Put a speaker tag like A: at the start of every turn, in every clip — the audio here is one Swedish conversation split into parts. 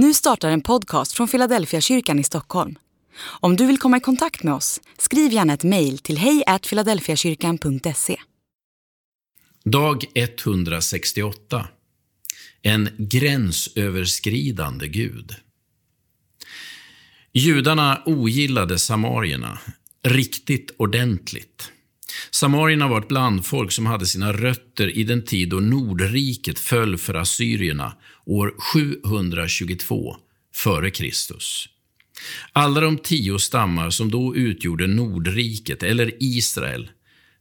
A: Nu startar en podcast från Philadelphia kyrkan i Stockholm. Om du vill komma i kontakt med oss, skriv gärna ett mejl till hejfiladelfiakyrkan.se.
B: Dag 168. En gränsöverskridande Gud. Judarna ogillade samarierna riktigt ordentligt. Samarierna var ett blandfolk som hade sina rötter i den tid då Nordriket föll för assyrierna år 722 f.Kr. Alla de tio stammar som då utgjorde Nordriket, eller Israel,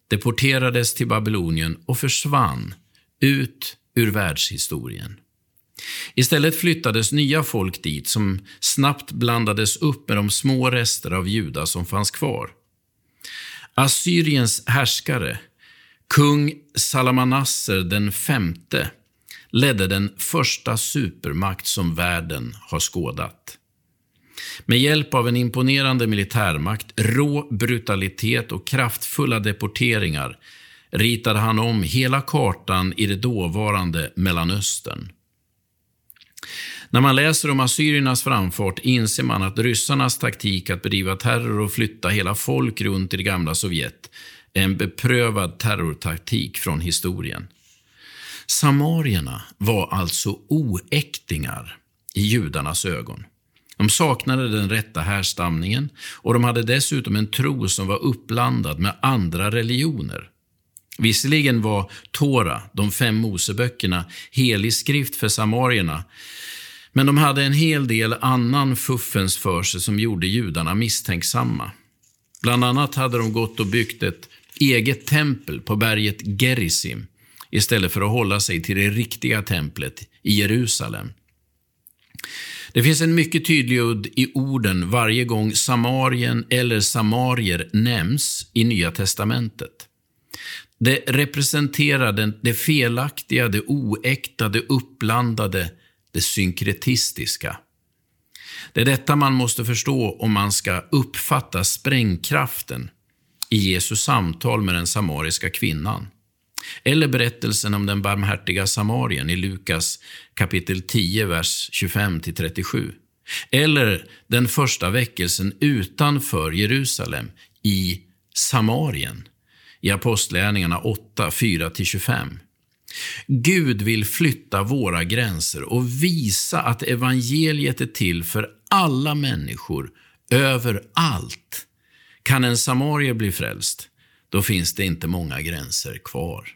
B: deporterades till Babylonien och försvann ut ur världshistorien. Istället flyttades nya folk dit som snabbt blandades upp med de små rester av judar som fanns kvar. Assyriens härskare, kung Salamanasser den femte, ledde den första supermakt som världen har skådat. Med hjälp av en imponerande militärmakt, rå brutalitet och kraftfulla deporteringar ritade han om hela kartan i det dåvarande Mellanöstern. När man läser om assyriernas framfart inser man att ryssarnas taktik att bedriva terror och flytta hela folk runt i det gamla Sovjet är en beprövad terrortaktik från historien. Samarierna var alltså oäktingar i judarnas ögon. De saknade den rätta härstamningen och de hade dessutom en tro som var uppblandad med andra religioner. Visserligen var Tora, de fem Moseböckerna, helig skrift för samarierna, men de hade en hel del annan fuffens för sig som gjorde judarna misstänksamma. Bland annat hade de gått och byggt ett eget tempel på berget Gerizim istället för att hålla sig till det riktiga templet i Jerusalem. Det finns en mycket tydlig udd i orden varje gång Samarien eller samarier nämns i Nya testamentet. Det representerar det felaktiga, det oäkta, det uppblandade, det synkretistiska. Det är detta man måste förstå om man ska uppfatta sprängkraften i Jesu samtal med den samariska kvinnan. Eller berättelsen om den barmhärtiga samarien i Lukas kapitel 10, vers 25-37. Eller den första väckelsen utanför Jerusalem, i Samarien, i Apostlagärningarna 8, 4-25. Gud vill flytta våra gränser och visa att evangeliet är till för alla människor, överallt. Kan en samarier bli frälst, då finns det inte många gränser kvar.